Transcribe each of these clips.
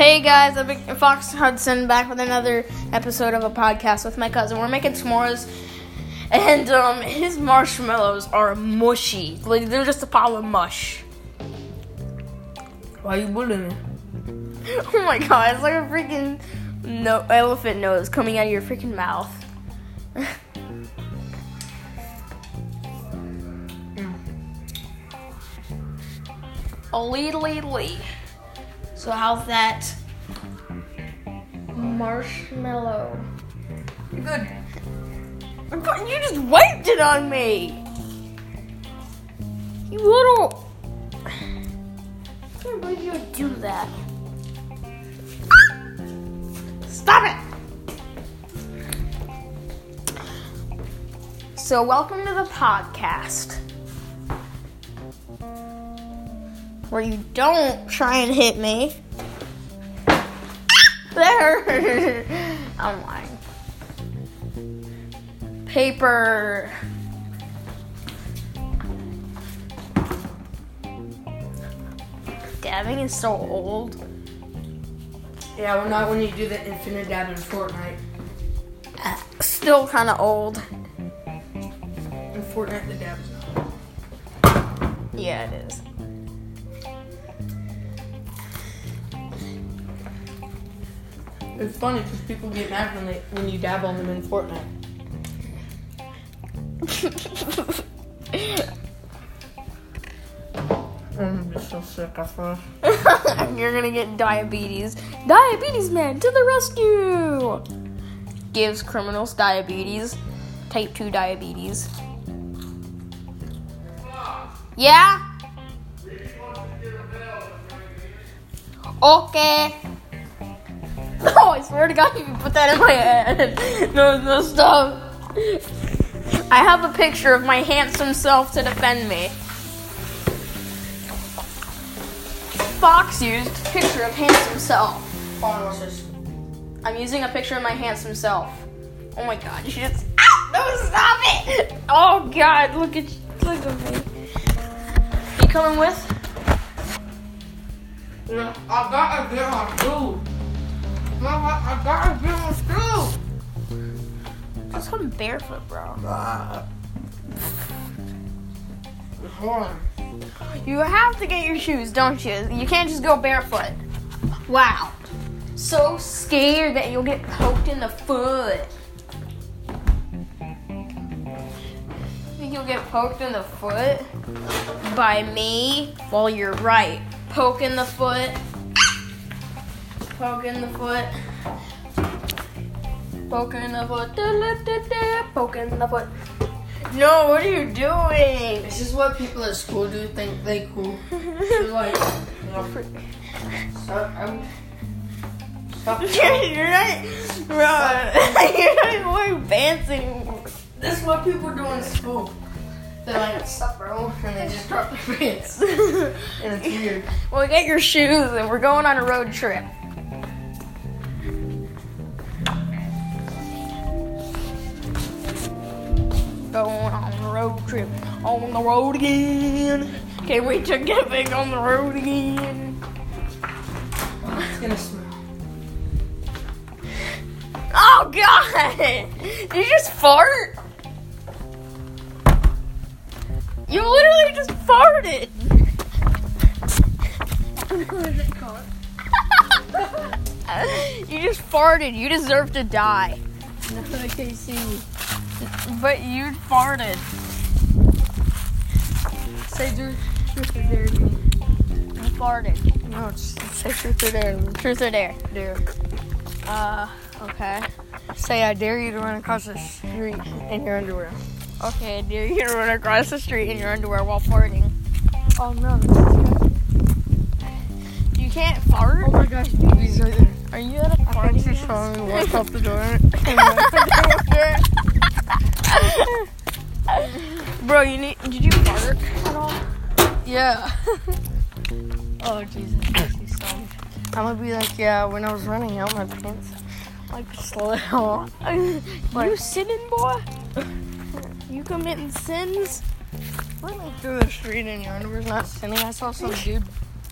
Hey guys, I'm Fox Hudson back with another episode of a podcast with my cousin. We're making s'mores, and um, his marshmallows are mushy. Like they're just a pile of mush. Why are you bullying me? Oh my god, it's like a freaking no elephant nose coming out of your freaking mouth. Lee lee lee. So how's that marshmallow? You're good. You just wiped it on me. You little. I can't believe you would do that. Stop it. So, welcome to the podcast where you don't try and hit me. There. I'm lying paper. Dabbing is so old. Yeah, well, not when you do the infinite dab in Fortnite. Uh, still kind of old. In Fortnite, the dab is not. Yeah, it is. It's funny because people get mad when they when you dab on them in Fortnite. I'm just so sick. I swear. You're gonna get diabetes. Diabetes man to the rescue! Gives criminals diabetes. Type 2 diabetes. Yeah? Okay. Oh, I swear to God, you put that in my head. No, no, stop. I have a picture of my handsome self to defend me. Fox used picture of handsome self. I'm using a picture of my handsome self. Oh my god, you just ah, no stop it! Oh god, look at look at me. You coming with? Yeah, I got a my shoes. I gotta get shoes. Just come barefoot, bro. On. You have to get your shoes, don't you? You can't just go barefoot. Wow. So scared that you'll get poked in the foot. Think you'll get poked in the foot by me? Well, you're right. Poke in the foot. Poke in the foot. Poke in the foot. Da-da-da-da. Poke in the foot. No, what are you doing? This is what people at school do think they cool. They're like, you know, stop, I'm, stop. You're not, bro. You're not even wearing pants anymore. This is what people do in school. They're like, stop, bro, and they just drop their pants. And it's weird. well, get your shoes, and we're going on a road trip. Going on a road trip, on the road again. Can't wait to get back on the road again. It's gonna smell. Oh God! Did you just fart? You literally just farted. you just farted. You deserve to die. No, I can't see. But you farted. Say truth, truth or dare me. You farted. No, it's, say truth or dare. Truth or dare? Dare. Uh, okay. Say I dare you to run across the street in your underwear. Okay, I dare you to run across the street in your underwear while farting. Oh no, You can't fart? Oh my gosh, right there. Are you at a party? think she's trying to walk off the door. Bro, you need. Did you fart at all? yeah. oh Jesus. I'm gonna be like, yeah, when I was running out my pants, like slow it off. you sinning, boy? You committing sins? Running through the street in your underwear's not sinning. I saw some dude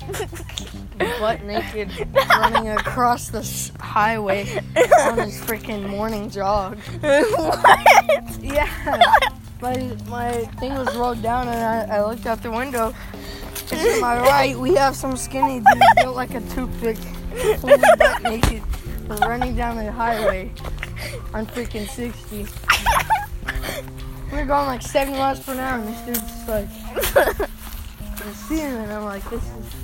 butt naked, running across the s- highway on his freaking morning jog. what? Yeah. My my thing was rolled down and I, I looked out the window. And to my right, we have some skinny dude built like a toothpick, fully butt naked, running down the highway on freaking 60. We're going like 70 miles per hour, and this dude's like, I see him, and I'm like, this is.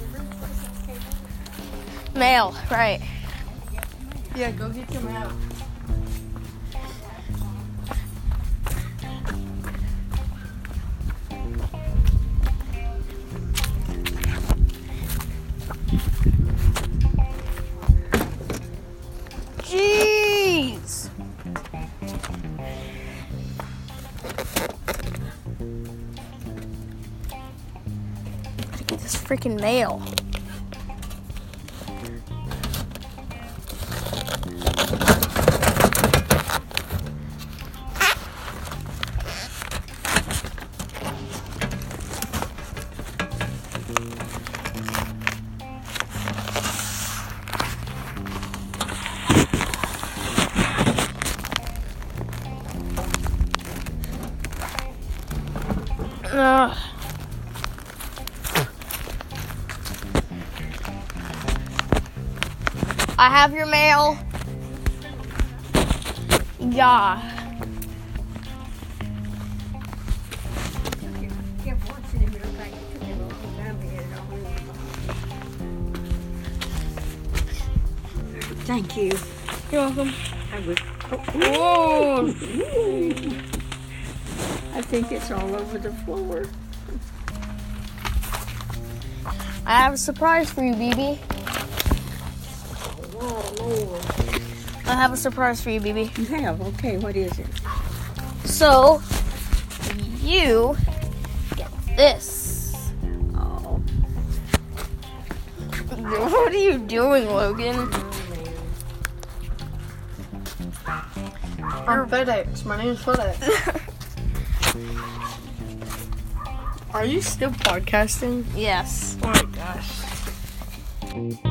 Male, right. Yeah, go get your mail. Jeez. This freaking mail. Ugh. I have your mail. Yeah. Thank you. You're welcome. I would. Whoa. I think it's all over the floor. I have a surprise for you, BB. Oh Lord. I have a surprise for you, BB. You have okay. What is it? So, you get this. Oh. What are you doing, Logan? I'm FedEx. My name's FedEx. Are you still podcasting? yes. Oh my gosh.